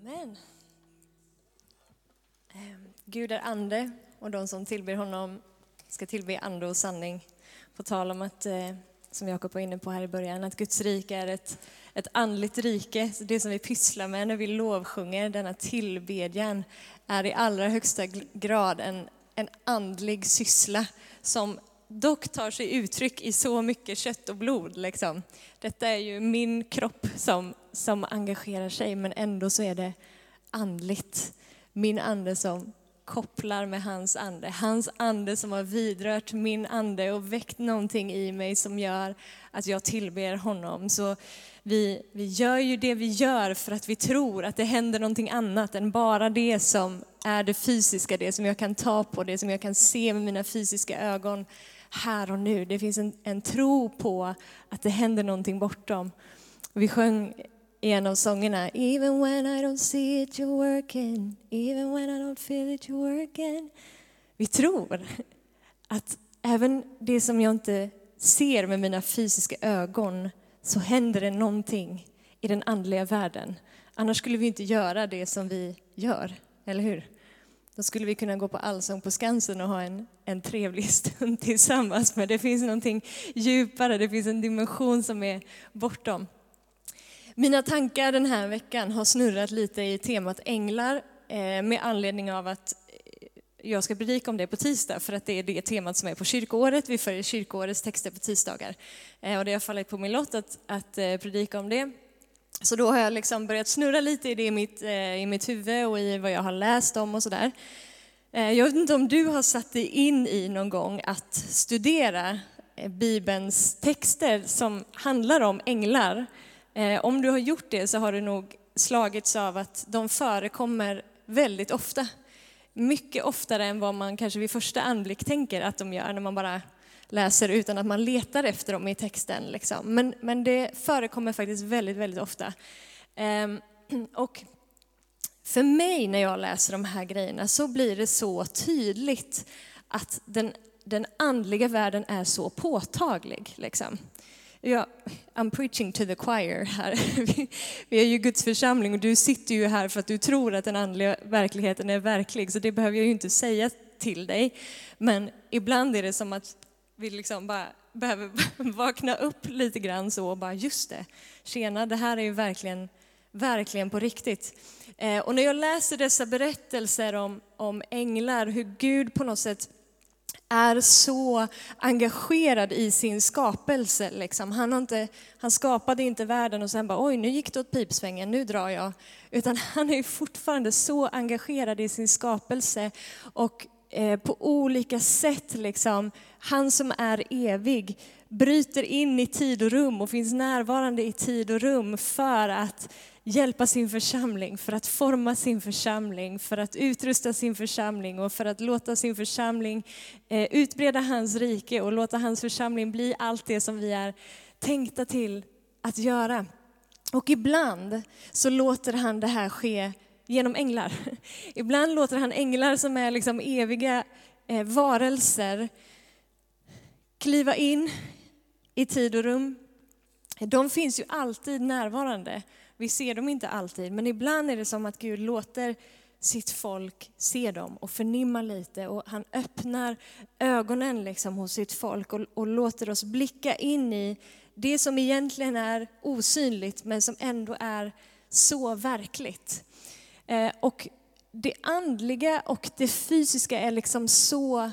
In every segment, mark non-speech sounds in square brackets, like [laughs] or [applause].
Amen. Ehm, Gud är ande och de som tillber honom ska tillbe ande och sanning. På tal om att, eh, som Jakob var inne på här i början, att Guds rike är ett, ett andligt rike. Så det som vi pysslar med när vi lovsjunger, denna tillbedjan, är i allra högsta grad en, en andlig syssla som dock tar sig uttryck i så mycket kött och blod. Liksom. Detta är ju min kropp som, som engagerar sig, men ändå så är det andligt. Min ande som kopplar med hans ande. Hans ande som har vidrört min ande och väckt någonting i mig som gör att jag tillber honom. Så vi, vi gör ju det vi gör för att vi tror att det händer någonting annat än bara det som är det fysiska, det som jag kan ta på, det som jag kan se med mina fysiska ögon här och nu. Det finns en, en tro på att det händer någonting bortom. Vi sjöng i en av sångerna Even when I don't see it you're working Even when I don't feel it you're working Vi tror att även det som jag inte ser med mina fysiska ögon så händer det någonting i den andliga världen. Annars skulle vi inte göra det som vi gör, eller hur? Då skulle vi kunna gå på Allsång på Skansen och ha en, en trevlig [laughs] stund tillsammans. Men det finns någonting djupare, det finns en dimension som är bortom. Mina tankar den här veckan har snurrat lite i temat änglar eh, med anledning av att eh, jag ska predika om det på tisdag för att det är det temat som är på kyrkoåret. Vi följer kyrkoårets texter på tisdagar. Eh, och det har fallit på min lott att, att predika om det. Så då har jag liksom börjat snurra lite i det i mitt, eh, i mitt huvud och i vad jag har läst om och sådär. Eh, jag vet inte om du har satt dig in i någon gång att studera eh, Bibelns texter som handlar om änglar om du har gjort det så har du nog slagits av att de förekommer väldigt ofta. Mycket oftare än vad man kanske vid första anblick tänker att de gör när man bara läser utan att man letar efter dem i texten. Liksom. Men, men det förekommer faktiskt väldigt, väldigt ofta. Ehm, [clears throat] och för mig när jag läser de här grejerna så blir det så tydligt att den, den andliga världen är så påtaglig. Liksom. Ja, I'm preaching to the choir här. [laughs] Vi är ju Guds församling och du sitter ju här för att du tror att den andliga verkligheten är verklig, så det behöver jag ju inte säga till dig. Men ibland är det som att vi liksom bara behöver [laughs] vakna upp lite grann så och bara just det, tjena, det här är ju verkligen, verkligen på riktigt. Eh, och när jag läser dessa berättelser om, om änglar, hur Gud på något sätt är så engagerad i sin skapelse. Liksom. Han, har inte, han skapade inte världen och sen bara oj, nu gick det åt pipsvängen, nu drar jag. Utan han är fortfarande så engagerad i sin skapelse och eh, på olika sätt, liksom, han som är evig, bryter in i tid och rum och finns närvarande i tid och rum för att hjälpa sin församling, för att forma sin församling, för att utrusta sin församling och för att låta sin församling eh, utbreda hans rike och låta hans församling bli allt det som vi är tänkta till att göra. Och ibland så låter han det här ske genom änglar. [laughs] Ibland låter han änglar som är liksom eviga eh, varelser kliva in i tid och rum. De finns ju alltid närvarande. Vi ser dem inte alltid, men ibland är det som att Gud låter sitt folk se dem och förnimma lite och han öppnar ögonen liksom hos sitt folk och, och låter oss blicka in i det som egentligen är osynligt men som ändå är så verkligt. Eh, och det andliga och det fysiska är liksom så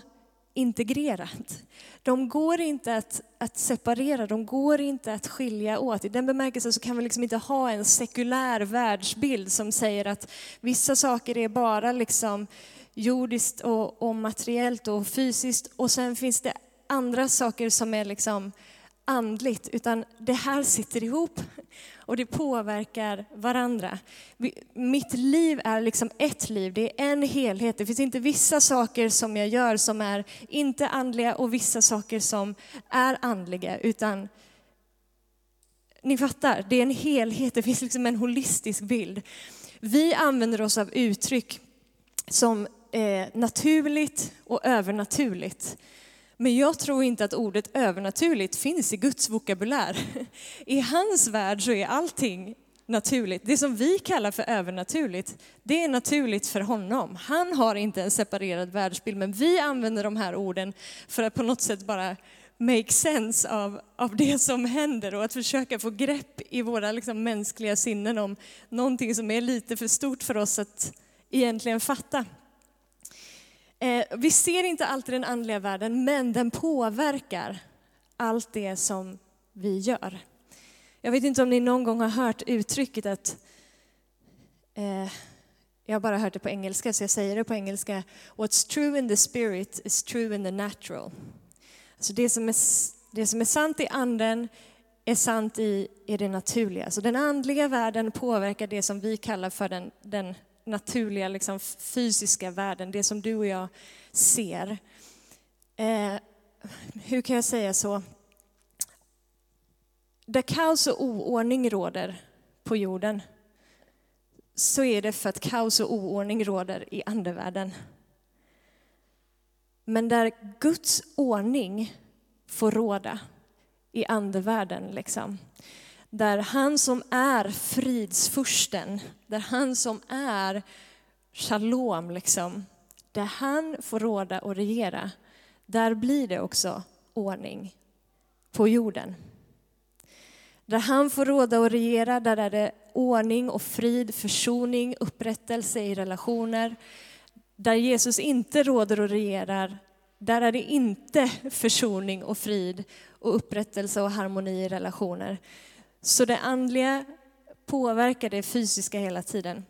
integrerat. De går inte att, att separera, de går inte att skilja åt. I den bemärkelsen så kan vi liksom inte ha en sekulär världsbild som säger att vissa saker är bara liksom jordiskt och, och materiellt och fysiskt och sen finns det andra saker som är liksom andligt, utan det här sitter ihop och det påverkar varandra. Mitt liv är liksom ett liv, det är en helhet. Det finns inte vissa saker som jag gör som är inte andliga och vissa saker som är andliga, utan ni fattar, det är en helhet, det finns liksom en holistisk bild. Vi använder oss av uttryck som eh, naturligt och övernaturligt. Men jag tror inte att ordet övernaturligt finns i Guds vokabulär. [laughs] I hans värld så är allting naturligt. Det som vi kallar för övernaturligt, det är naturligt för honom. Han har inte en separerad världsbild, men vi använder de här orden för att på något sätt bara make sense av, av det som händer och att försöka få grepp i våra liksom, mänskliga sinnen om någonting som är lite för stort för oss att egentligen fatta. Eh, vi ser inte alltid den andliga världen, men den påverkar allt det som vi gör. Jag vet inte om ni någon gång har hört uttrycket att, eh, jag har bara hört det på engelska så jag säger det på engelska, What's true in the spirit is true in the natural. Alltså det som är, det som är sant i anden är sant i, i det naturliga. Så den andliga världen påverkar det som vi kallar för den, den naturliga liksom, fysiska världen, det som du och jag ser. Eh, hur kan jag säga så? Där kaos och oordning råder på jorden så är det för att kaos och oordning råder i andevärlden. Men där Guds ordning får råda i andevärlden, liksom där han som är fridsfursten, där han som är shalom, liksom, där han får råda och regera, där blir det också ordning på jorden. Där han får råda och regera, där är det ordning och frid, försoning, upprättelse i relationer. Där Jesus inte råder och regerar, där är det inte försoning och frid och upprättelse och harmoni i relationer. Så det andliga påverkar det fysiska hela tiden.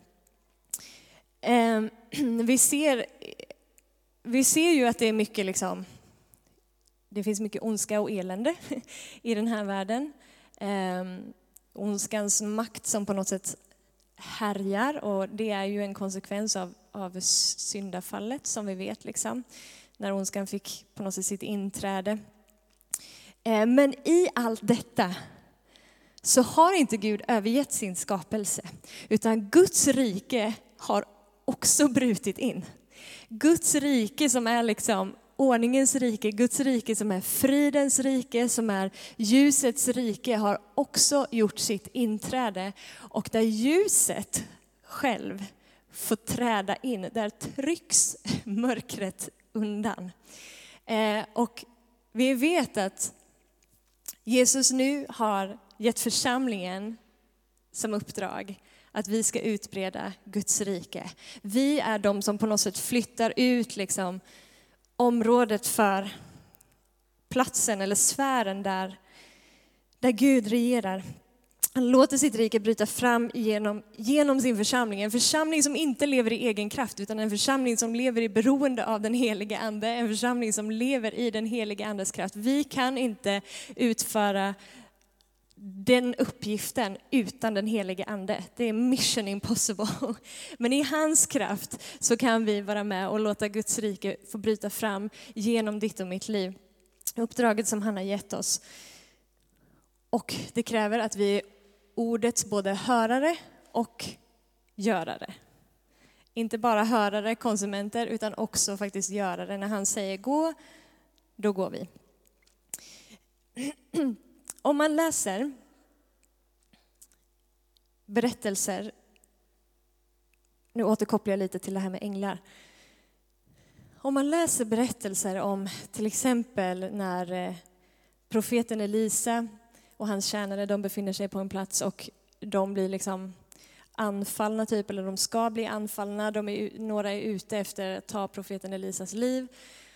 Ehm, [clears throat] vi ser, vi ser ju att det är mycket liksom, det finns mycket ondska och elände [laughs] i den här världen. Ehm, ondskans makt som på något sätt härjar och det är ju en konsekvens av, av syndafallet som vi vet. Liksom, när ondskan fick på något sätt sitt inträde. Ehm, men i allt detta så har inte Gud övergett sin skapelse, utan Guds rike har också brutit in. Guds rike som är liksom ordningens rike, Guds rike som är fridens rike, som är ljusets rike, har också gjort sitt inträde. Och där ljuset själv får träda in, där trycks mörkret undan. Eh, och vi vet att Jesus nu har gett församlingen som uppdrag att vi ska utbreda Guds rike. Vi är de som på något sätt flyttar ut liksom området för platsen eller sfären där, där Gud regerar. Han låter sitt rike bryta fram genom, genom sin församling. En församling som inte lever i egen kraft, utan en församling som lever i beroende av den helige Ande. En församling som lever i den helige Andes kraft. Vi kan inte utföra den uppgiften utan den helige Ande. Det är mission impossible. [laughs] Men i hans kraft så kan vi vara med och låta Guds rike få bryta fram genom ditt och mitt liv. Uppdraget som han har gett oss. Och det kräver att vi är ordets både hörare och görare. Inte bara hörare, konsumenter, utan också faktiskt görare. När han säger gå, då går vi. [clears throat] Om man läser berättelser, nu återkopplar jag lite till det här med änglar. Om man läser berättelser om till exempel när eh, profeten Elisa och hans tjänare, de befinner sig på en plats och de blir liksom anfallna, typ, eller de ska bli anfallna. De är, några är ute efter att ta profeten Elisas liv.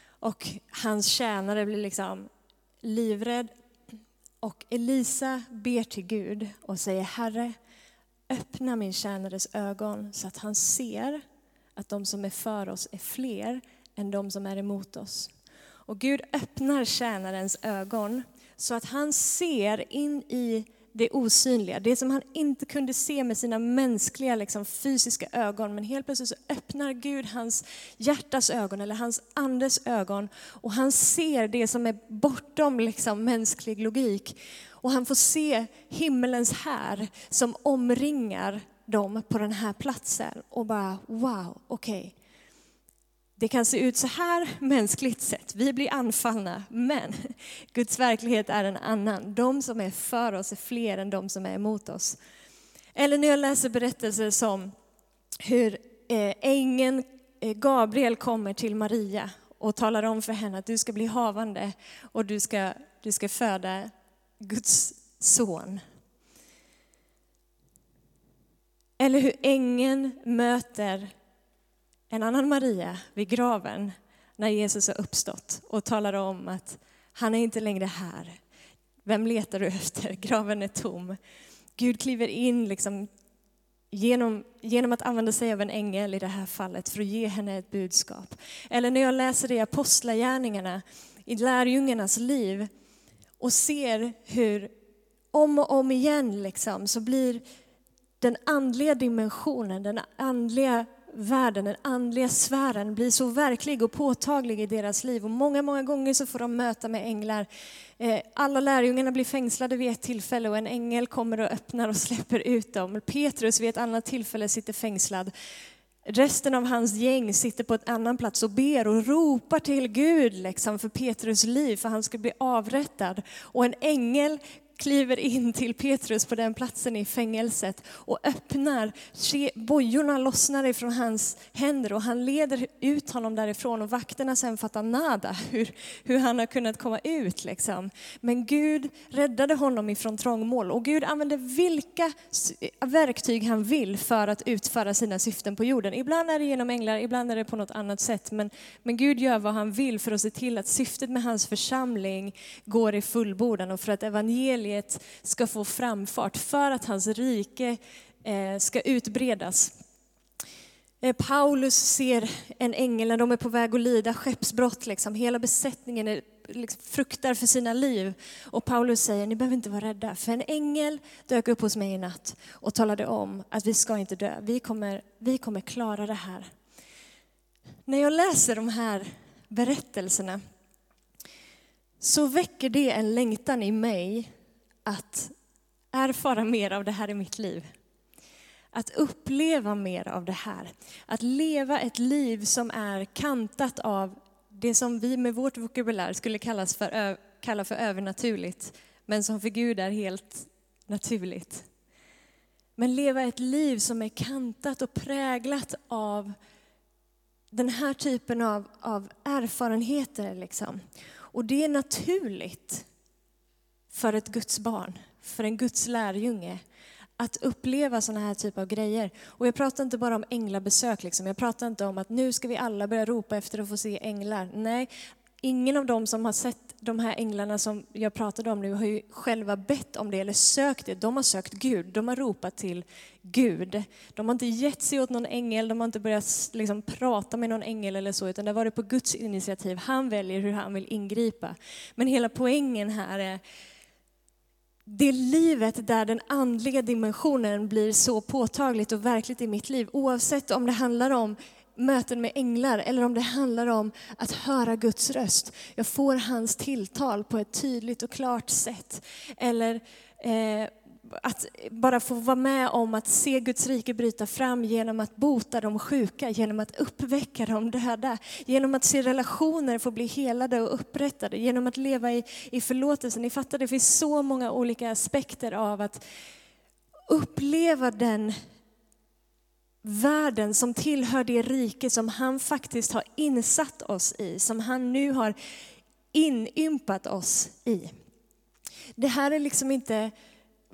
Och hans tjänare blir liksom livrädd och Elisa ber till Gud och säger Herre, öppna min tjänares ögon så att han ser att de som är för oss är fler än de som är emot oss. Och Gud öppnar tjänarens ögon så att han ser in i det osynliga, det som han inte kunde se med sina mänskliga liksom, fysiska ögon. Men helt plötsligt så öppnar Gud hans hjärtas ögon eller hans andes ögon och han ser det som är bortom liksom, mänsklig logik. Och han får se himmelens här som omringar dem på den här platsen och bara wow, okej. Okay det kan se ut så här mänskligt sett. Vi blir anfallna, men [laughs] Guds verklighet är en annan. De som är för oss är fler än de som är emot oss. Eller när jag läser berättelser som hur eh, ängeln eh, Gabriel kommer till Maria och talar om för henne att du ska bli havande och du ska, du ska föda Guds son. Eller hur ängeln möter en annan Maria vid graven när Jesus har uppstått och talar om att han är inte längre här. Vem letar du efter? [laughs] Graven är tom. Gud kliver in liksom genom, genom att använda sig av en ängel i det här fallet för att ge henne ett budskap. Eller när jag läser det i Apostlagärningarna, i lärjungarnas liv och ser hur om och om igen liksom, så blir den andliga dimensionen, den andliga världen, den andliga sfären blir så verklig och påtaglig i deras liv. Och många, många gånger så får de möta med änglar. Eh, alla lärjungarna blir fängslade vid ett tillfälle och en ängel kommer och öppnar och släpper ut dem. Petrus vid ett annat tillfälle sitter fängslad. Resten av hans gäng sitter på en annan plats och ber och ropar till Gud liksom, för Petrus liv, för han ska bli avrättad. Och en ängel kliver in till Petrus på den platsen i fängelset och öppnar, bojorna lossnar ifrån hans händer och han leder ut honom därifrån och vakterna sen fattar nada hur, hur han har kunnat komma ut. Liksom. Men Gud räddade honom ifrån trångmål och Gud använder vilka verktyg han vill för att utföra sina syften på jorden. Ibland är det genom änglar, ibland är det på något annat sätt. Men, men Gud gör vad han vill för att se till att syftet med hans församling går i fullbordan och för att evangeliet evangeliet ska få framfart, för att hans rike eh, ska utbredas. Eh, Paulus ser en ängel när de är på väg att lida skeppsbrott. Liksom. Hela besättningen är, liksom, fruktar för sina liv. Och Paulus säger, ni behöver inte vara rädda, för en ängel dök upp hos mig i natt och talade om att vi ska inte dö, vi kommer, vi kommer klara det här. När jag läser de här berättelserna så väcker det en längtan i mig att erfara mer av det här i mitt liv. Att uppleva mer av det här. Att leva ett liv som är kantat av det som vi med vårt vokabulär skulle kallas för, kalla för övernaturligt, men som för Gud är helt naturligt. Men leva ett liv som är kantat och präglat av den här typen av, av erfarenheter. Liksom. Och det är naturligt för ett Guds barn, för en Guds lärjunge att uppleva sådana här typer av grejer. Och jag pratar inte bara om änglabesök, liksom. jag pratar inte om att nu ska vi alla börja ropa efter att få se änglar. Nej, ingen av dem som har sett de här änglarna som jag pratade om nu har ju själva bett om det eller sökt det. De har sökt Gud, de har ropat till Gud. De har inte gett sig åt någon ängel, de har inte börjat liksom prata med någon ängel eller så, utan det har varit på Guds initiativ. Han väljer hur han vill ingripa. Men hela poängen här är det livet där den andliga dimensionen blir så påtagligt och verkligt i mitt liv, oavsett om det handlar om möten med änglar eller om det handlar om att höra Guds röst. Jag får hans tilltal på ett tydligt och klart sätt. Eller eh, att bara få vara med om att se Guds rike bryta fram genom att bota de sjuka, genom att uppväcka de döda, genom att se relationer få bli helade och upprättade, genom att leva i, i förlåtelse. Ni fattar, det finns så många olika aspekter av att uppleva den världen som tillhör det rike som han faktiskt har insatt oss i, som han nu har inympat oss i. Det här är liksom inte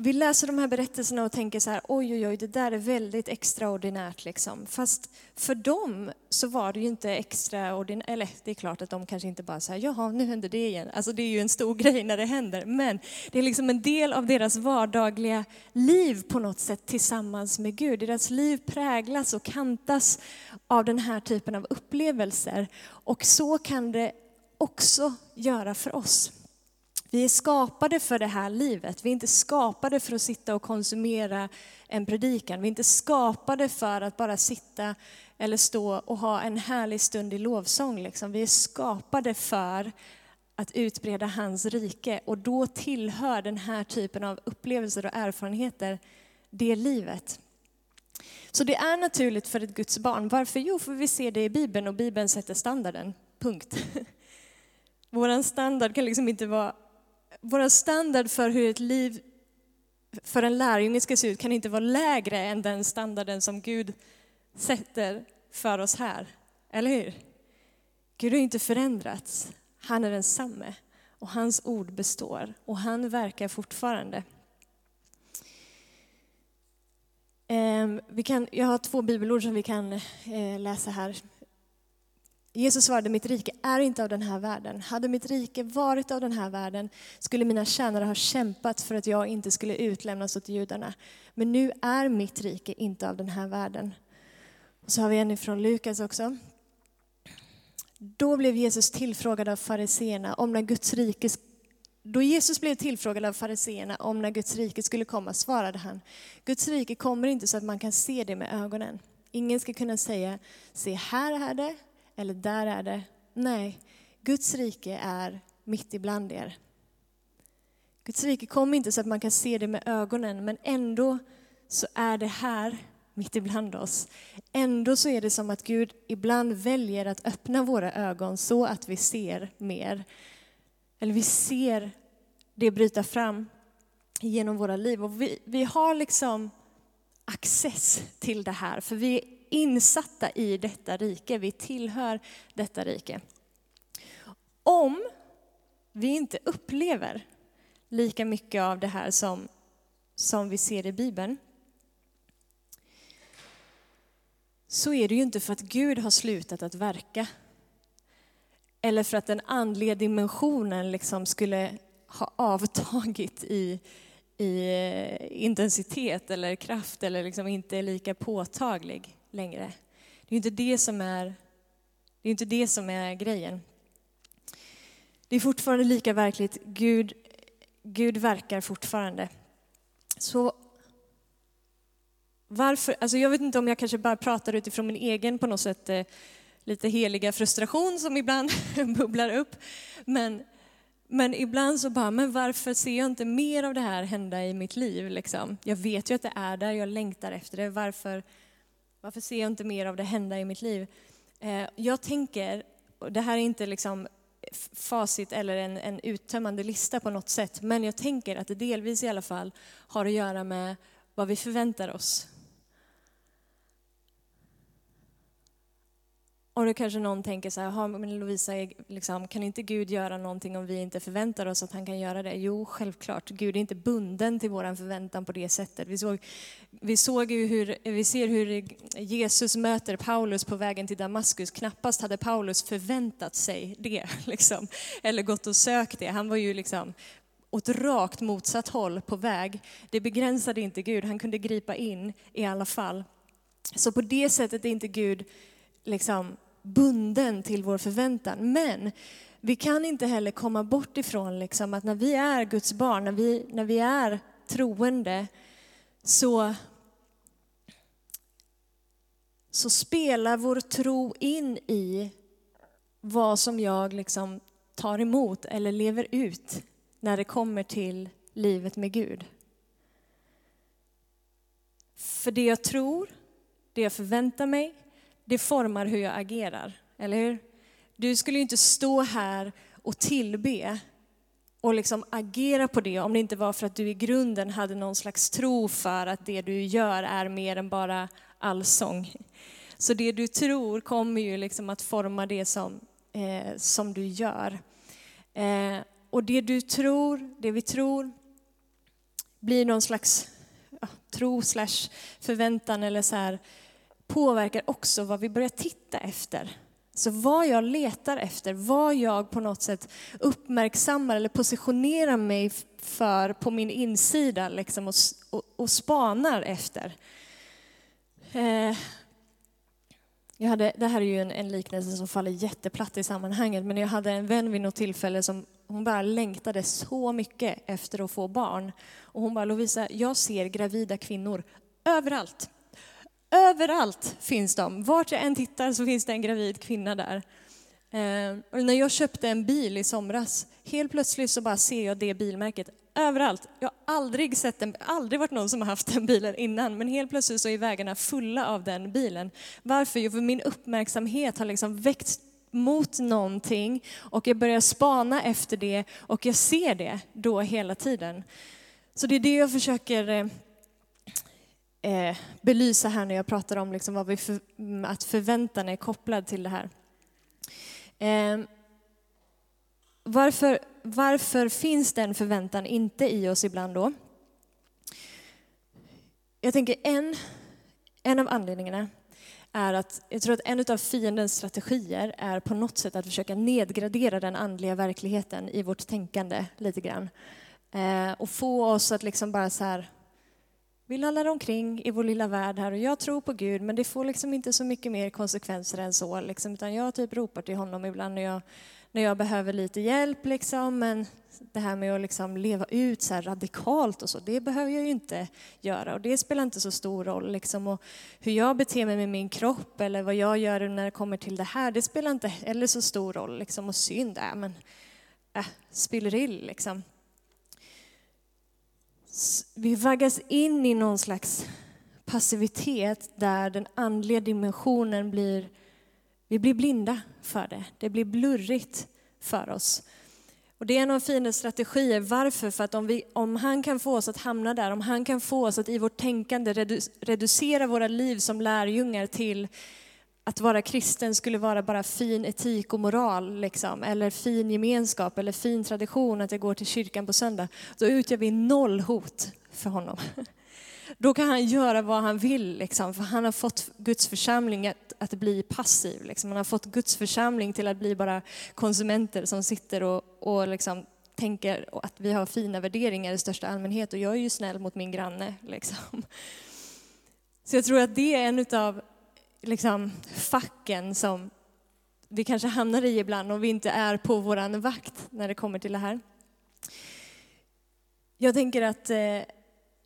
vi läser de här berättelserna och tänker så här, oj oj oj, det där är väldigt extraordinärt liksom. Fast för dem så var det ju inte extraordinärt, eller det är klart att de kanske inte bara säger, jaha nu händer det igen. Alltså det är ju en stor [laughs] grej när det händer, men det är liksom en del av deras vardagliga liv på något sätt tillsammans med Gud. Deras liv präglas och kantas av den här typen av upplevelser. Och så kan det också göra för oss. Vi är skapade för det här livet. Vi är inte skapade för att sitta och konsumera en predikan. Vi är inte skapade för att bara sitta eller stå och ha en härlig stund i lovsång. Liksom. Vi är skapade för att utbreda hans rike och då tillhör den här typen av upplevelser och erfarenheter det livet. Så det är naturligt för ett Guds barn. Varför? Jo, för vi ser det i Bibeln och Bibeln sätter standarden. Punkt. [laughs] Vår standard kan liksom inte vara vår standard för hur ett liv för en lärjunge ska se ut kan inte vara lägre än den standarden som Gud sätter för oss här. Eller hur? Gud har inte förändrats. Han är densamme och hans ord består och han verkar fortfarande. Ehm, vi kan, jag har två bibelord som vi kan eh, läsa här. Jesus svarade, mitt rike är inte av den här världen. Hade mitt rike varit av den här världen skulle mina tjänare ha kämpat för att jag inte skulle utlämnas åt judarna. Men nu är mitt rike inte av den här världen. Och så har vi en ifrån Lukas också. Då blev Jesus tillfrågad av fariseerna om när Guds rike då Jesus blev tillfrågad av fariseerna om när Guds rike skulle komma svarade han, Guds rike kommer inte så att man kan se det med ögonen. Ingen ska kunna säga, se här är det, eller där är det. Nej, Guds rike är mitt ibland er. Guds rike kommer inte så att man kan se det med ögonen, men ändå så är det här mitt ibland oss. Ändå så är det som att Gud ibland väljer att öppna våra ögon så att vi ser mer. Eller vi ser det bryta fram genom våra liv. Och vi, vi har liksom access till det här, för vi insatta i detta rike. Vi tillhör detta rike. Om vi inte upplever lika mycket av det här som, som vi ser i Bibeln, så är det ju inte för att Gud har slutat att verka. Eller för att den andliga dimensionen liksom skulle ha avtagit i, i eh, intensitet eller kraft eller liksom inte är lika påtaglig längre. Det är inte det som är, det är, inte det som är grejen. Det är fortfarande lika verkligt. Gud, Gud verkar fortfarande. Så varför, alltså jag vet inte om jag kanske bara pratar utifrån min egen på något sätt eh, lite heliga frustration som ibland [laughs] bubblar upp. Men, men ibland så bara, men varför ser jag inte mer av det här hända i mitt liv? Liksom? Jag vet ju att det är där, jag längtar efter det. Varför, varför ser jag inte mer av det hända i mitt liv? Eh, jag tänker, och det här är inte liksom facit eller en, en uttömmande lista på något sätt, men jag tänker att det delvis i alla fall har att göra med vad vi förväntar oss Och då kanske någon tänker så här, men Lovisa, liksom, kan inte Gud göra någonting om vi inte förväntar oss att han kan göra det? Jo, självklart. Gud är inte bunden till vår förväntan på det sättet. Vi, såg, vi, såg ju hur, vi ser hur Jesus möter Paulus på vägen till Damaskus. Knappast hade Paulus förväntat sig det, [laughs] liksom. eller gått och sökt det. Han var ju liksom åt rakt motsatt håll på väg. Det begränsade inte Gud, han kunde gripa in i alla fall. Så på det sättet är inte Gud liksom bunden till vår förväntan. Men vi kan inte heller komma bort ifrån liksom att när vi är Guds barn, när vi, när vi är troende, så, så spelar vår tro in i vad som jag liksom tar emot eller lever ut när det kommer till livet med Gud. För det jag tror, det jag förväntar mig, det formar hur jag agerar, eller hur? Du skulle ju inte stå här och tillbe och liksom agera på det om det inte var för att du i grunden hade någon slags tro för att det du gör är mer än bara allsång. Så det du tror kommer ju liksom att forma det som, eh, som du gör. Eh, och det du tror, det vi tror, blir någon slags ja, tro slash förväntan eller så här, påverkar också vad vi börjar titta efter. Så vad jag letar efter, vad jag på något sätt uppmärksammar eller positionerar mig för på min insida liksom, och, och, och spanar efter. Eh, jag hade, det här är ju en, en, liknelse som faller jätteplatt i sammanhanget, men jag hade en vän vid något tillfälle som hon bara längtade så mycket efter att få barn. Och hon bara, Lovisa, jag ser gravida kvinnor överallt. Överallt finns de. Vart jag än tittar så finns det en gravid kvinna där. Ehm, och när jag köpte en bil i somras, helt plötsligt så bara ser jag det bilmärket överallt. Jag har aldrig sett en, aldrig varit någon som har haft den bilen innan, men helt plötsligt så är vägarna fulla av den bilen. Varför? Jo, för min uppmärksamhet har liksom väckts mot någonting och jag börjar spana efter det och jag ser det då hela tiden. Så det är det jag försöker eh, eh, belysa här när jag pratar om liksom vad vi för, att förväntan är kopplad till det här. Eh, varför, varför finns den förväntan inte i oss ibland då? Jag tänker en, en av anledningarna är att jag tror att en av fiendens strategier är på något sätt att försöka nedgradera den andliga verkligheten i vårt tänkande lite grann. Eh, och få oss att liksom bara så här, vi lallar omkring i vår lilla värld här och jag tror på Gud men det får liksom inte så mycket mer konsekvenser än så. Liksom, utan jag typ ropar till honom ibland när jag, när jag behöver lite hjälp. Liksom, men det här med att liksom leva ut så radikalt och så, det behöver jag ju inte göra. Och det spelar inte så stor roll. Liksom. Och hur jag beter mig med min kropp eller vad jag gör när det kommer till det här, det spelar inte heller så stor roll. Liksom. Och synd, äh, men äh, spillerill liksom vi vaggas in i någon slags passivitet där den andliga dimensionen blir, vi blir blinda för det. Det blir blurrigt för oss. Och det är en av fiendens strategier. Varför? För att om, vi, om han kan få oss att hamna där, om han kan få oss att i vårt tänkande reducera våra liv som lärjungar till att vara kristen skulle vara bara fin etik och moral, liksom, eller fin gemenskap eller fin tradition, att jag går till kyrkan på söndag, då utgör vi noll hot för honom. [laughs] Då kan han göra vad han vill, liksom, för han har fått Guds församling att, att bli passiv. Liksom. Han har fått Guds församling till att bli bara konsumenter som sitter och, och liksom, tänker att vi har fina värderingar i största allmänhet och jag är ju snäll mot min granne. Liksom. [laughs] Så jag tror att det är en av liksom, facken som vi kanske hamnar i ibland om vi inte är på våran vakt när det kommer till det här. Jag tänker att eh,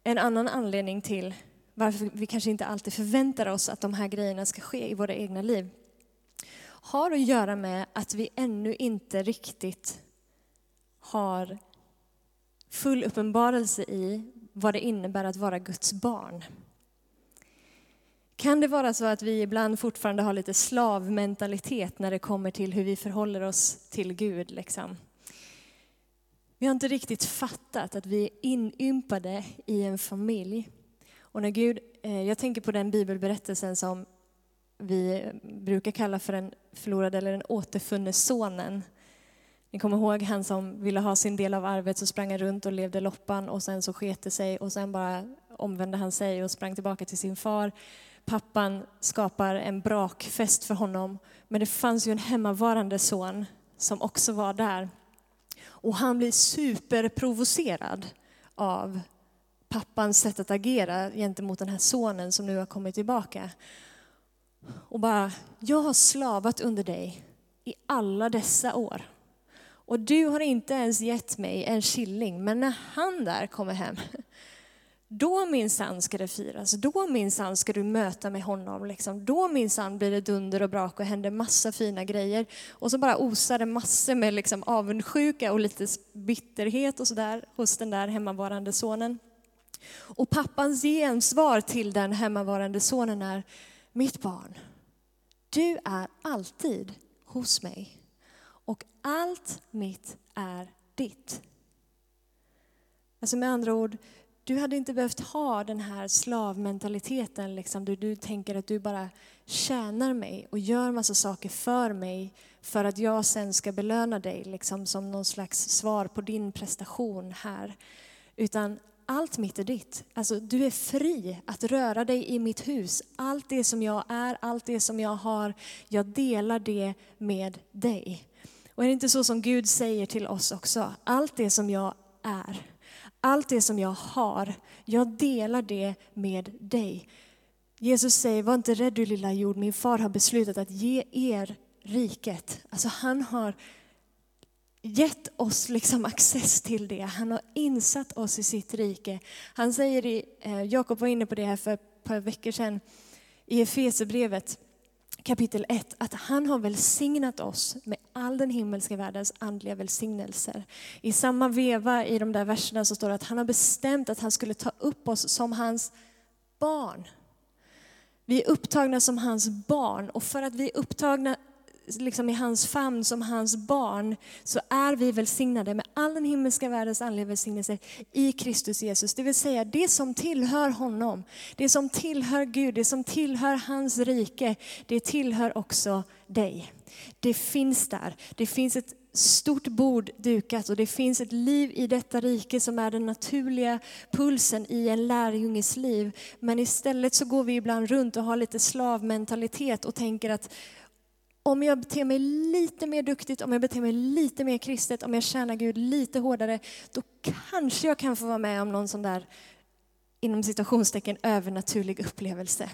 en annan anledning till varför vi kanske inte alltid förväntar oss att de här grejerna ska ske i våra egna liv har att göra med att vi ännu inte riktigt har full uppenbarelse i vad det innebär att vara Guds barn. Kan det vara så att vi ibland fortfarande har lite slavmentalitet när det kommer till hur vi förhåller oss till Gud? Liksom? Vi har inte riktigt fattat att vi är inympade i en familj. Och när Gud, eh, jag tänker på den bibelberättelsen som vi brukar kalla för den förlorade eller den återfunne sonen. Ni kommer ihåg han som ville ha sin del av arvet, så sprang han runt och levde loppan och sen så skete sig och sen bara omvände han sig och sprang tillbaka till sin far pappan skapar en brakfest för honom. Men det fanns ju en hemmavarande son som också var där. Och han blir superprovocerad av pappans sätt att agera gentemot den här sonen som nu har kommit tillbaka. Och bara, jag har slavat under dig i alla dessa år. Och du har inte ens gett mig en killing, men när han där kommer hem, då minsann ska det firas, då minsann ska du möta med honom. Liksom. Då minsann blir det dunder och brak och händer massa fina grejer. Och så bara osar det massor med liksom avundsjuka och lite bitterhet och sådär hos den där hemmavarande sonen. Och pappans gensvar till den hemmavarande sonen är, mitt barn, du är alltid hos mig och allt mitt är ditt. Alltså med andra ord, du hade inte behövt ha den här slavmentaliteten, liksom, där du tänker att du bara tjänar mig och gör massa saker för mig för att jag sen ska belöna dig liksom, som någon slags svar på din prestation här. Utan allt mitt är ditt. Alltså, du är fri att röra dig i mitt hus. Allt det som jag är, allt det som jag har, jag delar det med dig. Och är det inte så som Gud säger till oss också? Allt det som jag är, allt det som jag har, jag delar det med dig. Jesus säger, var inte rädd du lilla jord, min far har beslutat att ge er riket. Alltså han har gett oss liksom access till det. Han har insatt oss i sitt rike. Han säger i, eh, Jakob var inne på det här för ett par veckor sedan, i Efesierbrevet kapitel 1 att han har välsignat oss med all den himmelska världens andliga välsignelser. I samma veva i de där verserna så står det att han har bestämt att han skulle ta upp oss som hans barn. Vi är upptagna som hans barn och för att vi är upptagna liksom i hans famn som hans barn så är vi välsignade med all den himmelska världens andliga välsignelse i Kristus Jesus. Det vill säga det som tillhör honom, det som tillhör Gud, det som tillhör hans rike, det tillhör också dig. Det finns där. Det finns ett stort bord dukat och det finns ett liv i detta rike som är den naturliga pulsen i en lärjunges liv. Men istället så går vi ibland runt och har lite slavmentalitet och tänker att om jag beter mig lite mer duktigt, om jag beter mig lite mer kristet, om jag tjänar Gud lite hårdare, då kanske jag kan få vara med om någon sån där, inom citationstecken, övernaturlig upplevelse.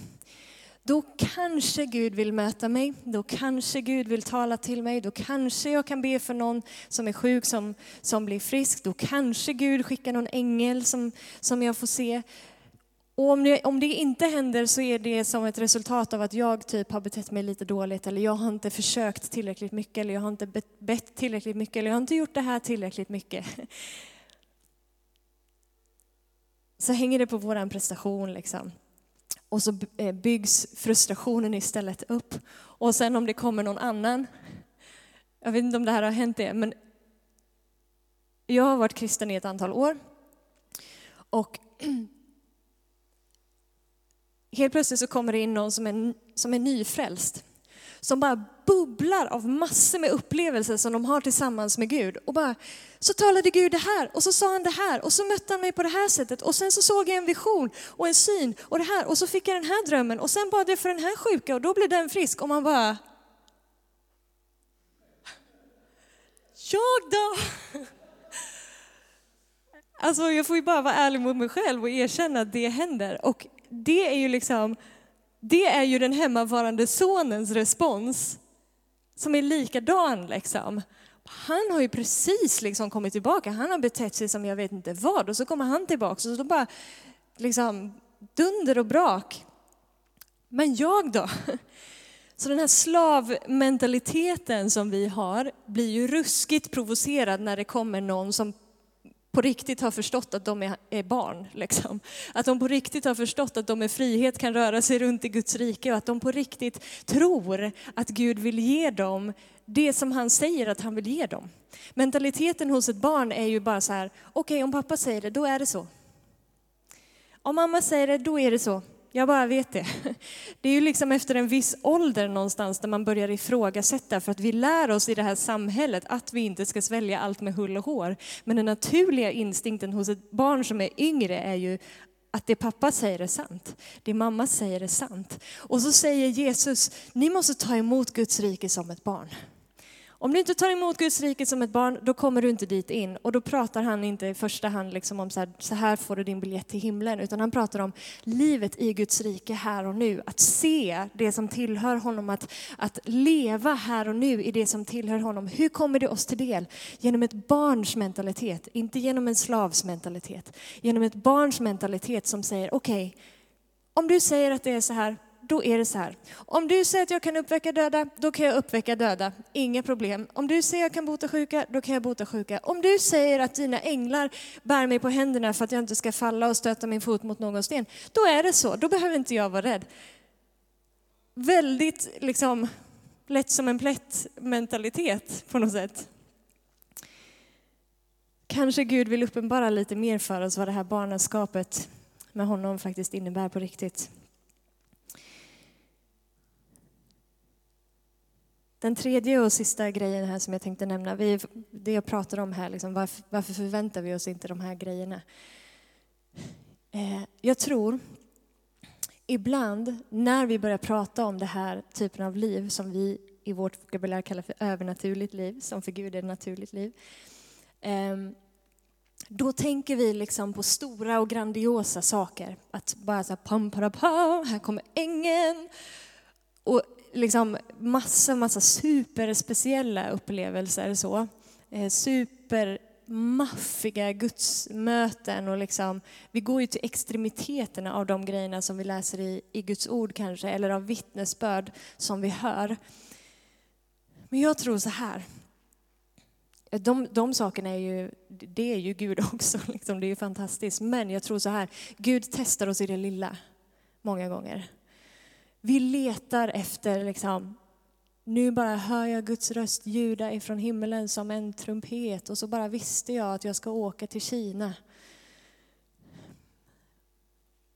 Då kanske Gud vill möta mig, då kanske Gud vill tala till mig, då kanske jag kan be för någon som är sjuk som, som blir frisk, då kanske Gud skickar någon ängel som, som jag får se. Och om det, om det inte händer så är det som ett resultat av att jag typ har betett mig lite dåligt eller jag har inte försökt tillräckligt mycket eller jag har inte bett tillräckligt mycket eller jag har inte gjort det här tillräckligt mycket. [laughs] Så hänger det på vår prestation liksom. Och så eh, byggs frustrationen istället upp. Och sen om det kommer någon annan, jag vet inte om det här har hänt det, men jag har varit kristen i ett antal år. Och [clears throat] helt plötsligt så kommer det in någon som är, som är nyfrälst. Som bara bubblar av massor med upplevelser som de har tillsammans med Gud. Och bara, så talade Gud det här och så sa han det här och så mötte han mig på det här sättet och sen så såg jag en vision och en syn och det här och så fick jag den här drömmen och sen bad jag för den här sjuka och då blev den frisk och man bara Jag då? Alltså jag får ju bara vara ärlig mot mig själv och erkänna att det händer. Och det är ju liksom, det är ju den hemmavarande sonens respons som är likadan liksom. Han har ju precis liksom kommit tillbaka, han har betett sig som jag vet inte vad och så kommer han tillbaka och så bara liksom dunder och brak. Men jag då? Så den här slavmentaliteten som vi har blir ju ruskigt provocerad när det kommer någon som på riktigt har förstått att de är barn. Liksom. Att de på riktigt har förstått att de med frihet kan röra sig runt i Guds rike och att de på riktigt tror att Gud vill ge dem det som han säger att han vill ge dem. Mentaliteten hos ett barn är ju bara så här, okej okay, om pappa säger det, då är det så. Om mamma säger det, då är det så. Jag bara vet det. Det är ju liksom efter en viss ålder någonstans där man börjar ifrågasätta för att vi lär oss i det här samhället att vi inte ska svälja allt med hull och hår. Men den naturliga instinkten hos ett barn som är yngre är ju att det pappa säger är sant, det mamma säger är sant. Och så säger Jesus, ni måste ta emot Guds rike som ett barn. Om du inte tar emot Guds rike som ett barn, då kommer du inte dit in. Och då pratar han inte i första hand liksom om så här, så här får du din biljett till himlen, utan han pratar om livet i Guds rike här och nu. Att se det som tillhör honom, att, att leva här och nu i det som tillhör honom. Hur kommer det oss till del? Genom ett barns mentalitet, inte genom en slavs mentalitet. Genom ett barns mentalitet som säger, okej, okay, om du säger att det är så här, då är det så här. Om du säger att jag kan uppväcka döda, då kan jag uppväcka döda. Inga problem. Om du säger att jag kan bota sjuka, då kan jag bota sjuka. Om du säger att dina änglar bär mig på händerna för att jag inte ska falla och stöta min fot mot någon sten, då är det så. Då behöver inte jag vara rädd. Väldigt liksom lätt som en plätt mentalitet på något sätt. Kanske Gud vill uppenbara lite mer för oss vad det här barnaskapet med honom faktiskt innebär på riktigt. Den tredje och sista grejen här som jag tänkte nämna, vi, det jag pratar om här, liksom, varför, varför, förväntar vi oss inte de här grejerna? Eh, jag tror ibland när vi börjar prata om det här typen av liv som vi i vårt vokabulär kallar för övernaturligt liv, som för Gud är ett naturligt liv. Eh, då tänker vi liksom på stora och grandiosa saker. Att bara så här, pam, para, pam, här kommer ängeln. Och liksom massa, massa superspeciella upplevelser så. Eh, supermaffiga gudsmöten och liksom, vi går ju till extremiteterna av de grejerna som vi läser i, i Guds ord kanske, eller av vittnesbörd som vi hör. Men jag tror så här, de, de sakerna är ju, det är ju Gud [laughs] också, liksom, det är ju fantastiskt. Men jag tror så här, Gud testar oss i det lilla många gånger. Vi letar efter liksom, nu bara hör jag Guds röst ljuda ifrån himlen som en trumpet och så bara visste jag att jag ska åka till Kina.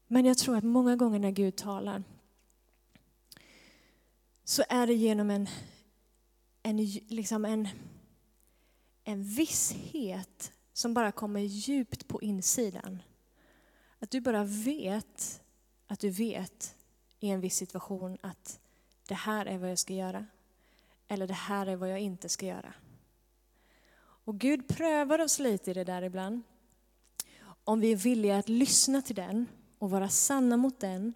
Men jag tror att många gånger när Gud talar så är det genom en, en, liksom en, en visshet som bara kommer djupt på insidan. Att du bara vet att du vet i en viss situation att det här är vad jag ska göra. Eller det här är vad jag inte ska göra. Och Gud prövar oss lite i det där ibland. Om vi är villiga att lyssna till den och vara sanna mot den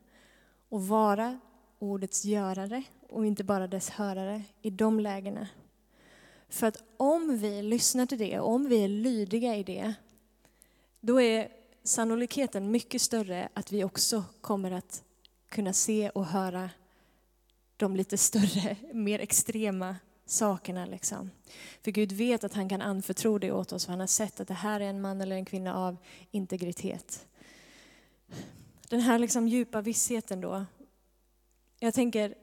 och vara ordets görare och inte bara dess hörare i de lägena. För att om vi lyssnar till det om vi är lydiga i det, då är sannolikheten mycket större att vi också kommer att kunna se och höra de lite större, [laughs] mer extrema sakerna. Liksom. För Gud vet att han kan anförtro det åt oss, för han har sett att det här är en man eller en kvinna av integritet. Den här liksom djupa vissheten då. Jag tänker,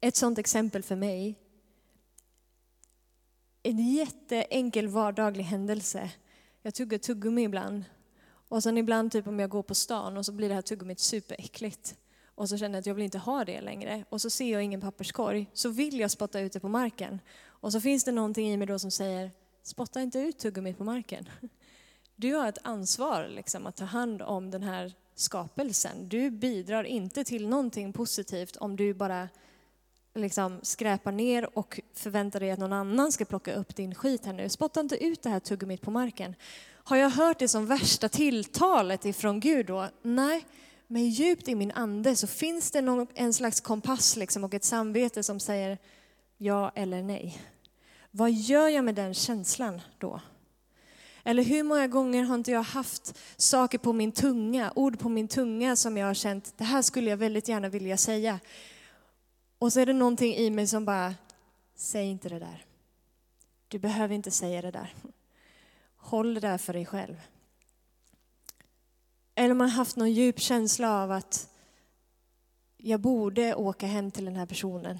ett sådant exempel för mig, en jätteenkel vardaglig händelse. Jag tuggar tuggummi ibland. Och sen ibland typ om jag går på stan och så blir det här tuggummit superäckligt. Och så känner jag att jag vill inte ha det längre. Och så ser jag ingen papperskorg. Så vill jag spotta ut det på marken. Och så finns det någonting i mig då som säger, spotta inte ut tuggummit på marken. Du har ett ansvar liksom, att ta hand om den här skapelsen. Du bidrar inte till någonting positivt om du bara liksom skräpar ner och förväntar dig att någon annan ska plocka upp din skit här nu. Spotta inte ut det här tuggummit på marken. Har jag hört det som värsta tilltalet ifrån Gud då? Nej, men djupt i min ande så finns det någon, en slags kompass liksom och ett samvete som säger ja eller nej. Vad gör jag med den känslan då? Eller hur många gånger har inte jag haft saker på min tunga, ord på min tunga som jag har känt, det här skulle jag väldigt gärna vilja säga. Och så är det någonting i mig som bara, säg inte det där. Du behöver inte säga det där. Håll det där för dig själv. Eller man har haft någon djup känsla av att jag borde åka hem till den här personen.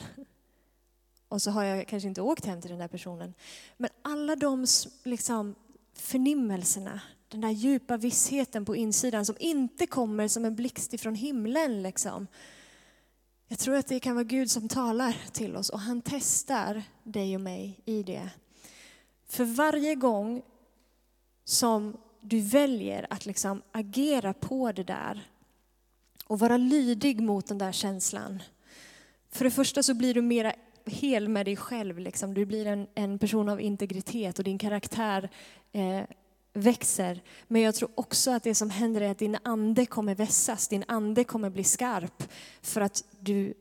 Och så har jag kanske inte åkt hem till den här personen. Men alla de liksom, förnimmelserna, den där djupa vissheten på insidan som inte kommer som en blixt ifrån himlen. Liksom. Jag tror att det kan vara Gud som talar till oss och han testar dig och mig i det. För varje gång som du väljer att liksom agera på det där och vara lydig mot den där känslan. För det första så blir du mera hel med dig själv. Liksom. Du blir en, en person av integritet och din karaktär eh, växer. Men jag tror också att det som händer är att din ande kommer vässas, din ande kommer bli skarp för att du,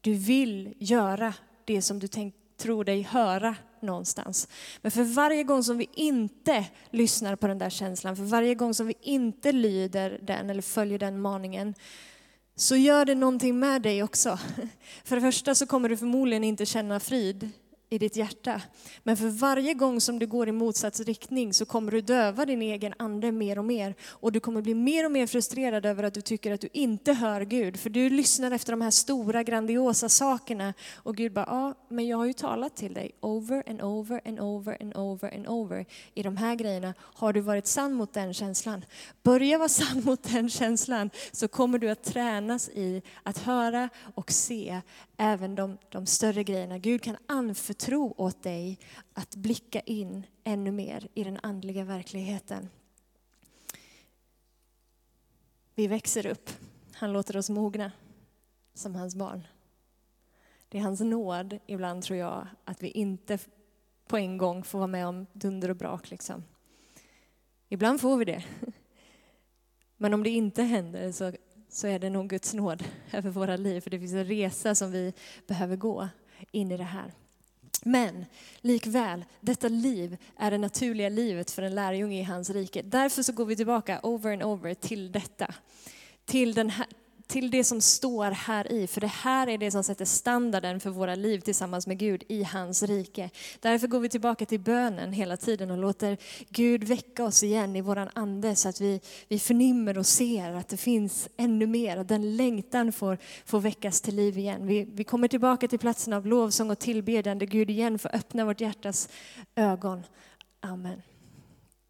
du vill göra det som du tänk, tror dig höra någonstans. Men för varje gång som vi inte lyssnar på den där känslan, för varje gång som vi inte lyder den eller följer den maningen, så gör det någonting med dig också. [laughs] För det första så kommer du förmodligen inte känna frid i ditt hjärta. Men för varje gång som du går i motsatt riktning så kommer du döva din egen ande mer och mer. Och du kommer bli mer och mer frustrerad över att du tycker att du inte hör Gud. För du lyssnar efter de här stora grandiosa sakerna. Och Gud bara, ja, men jag har ju talat till dig over and over and over and over and over i de här grejerna. Har du varit sann mot den känslan? Börja vara sann mot den känslan så kommer du att tränas i att höra och se även de, de större grejerna. Gud kan anförtro tro åt dig att blicka in ännu mer i den andliga verkligheten. Vi växer upp. Han låter oss mogna som hans barn. Det är hans nåd ibland, tror jag, att vi inte på en gång får vara med om dunder och brak. Liksom. Ibland får vi det. [laughs] Men om det inte händer så så är det nog Guds nåd över våra liv, för det finns en resa som vi behöver gå in i det här. Men likväl, detta liv är det naturliga livet för en lärjunge i hans rike. Därför så går vi tillbaka over and over till detta. Till, den här, till det som står här i. För det här är det som sätter standarden för våra liv tillsammans med Gud i hans rike. Därför går vi tillbaka till bönen hela tiden och låter Gud väcka oss igen i våran ande så att vi, vi förnimmer och ser att det finns ännu mer. och den längtan får, får väckas till liv igen. Vi, vi kommer tillbaka till platsen av lovsång och tillbedjan där Gud igen får öppna vårt hjärtas ögon. Amen.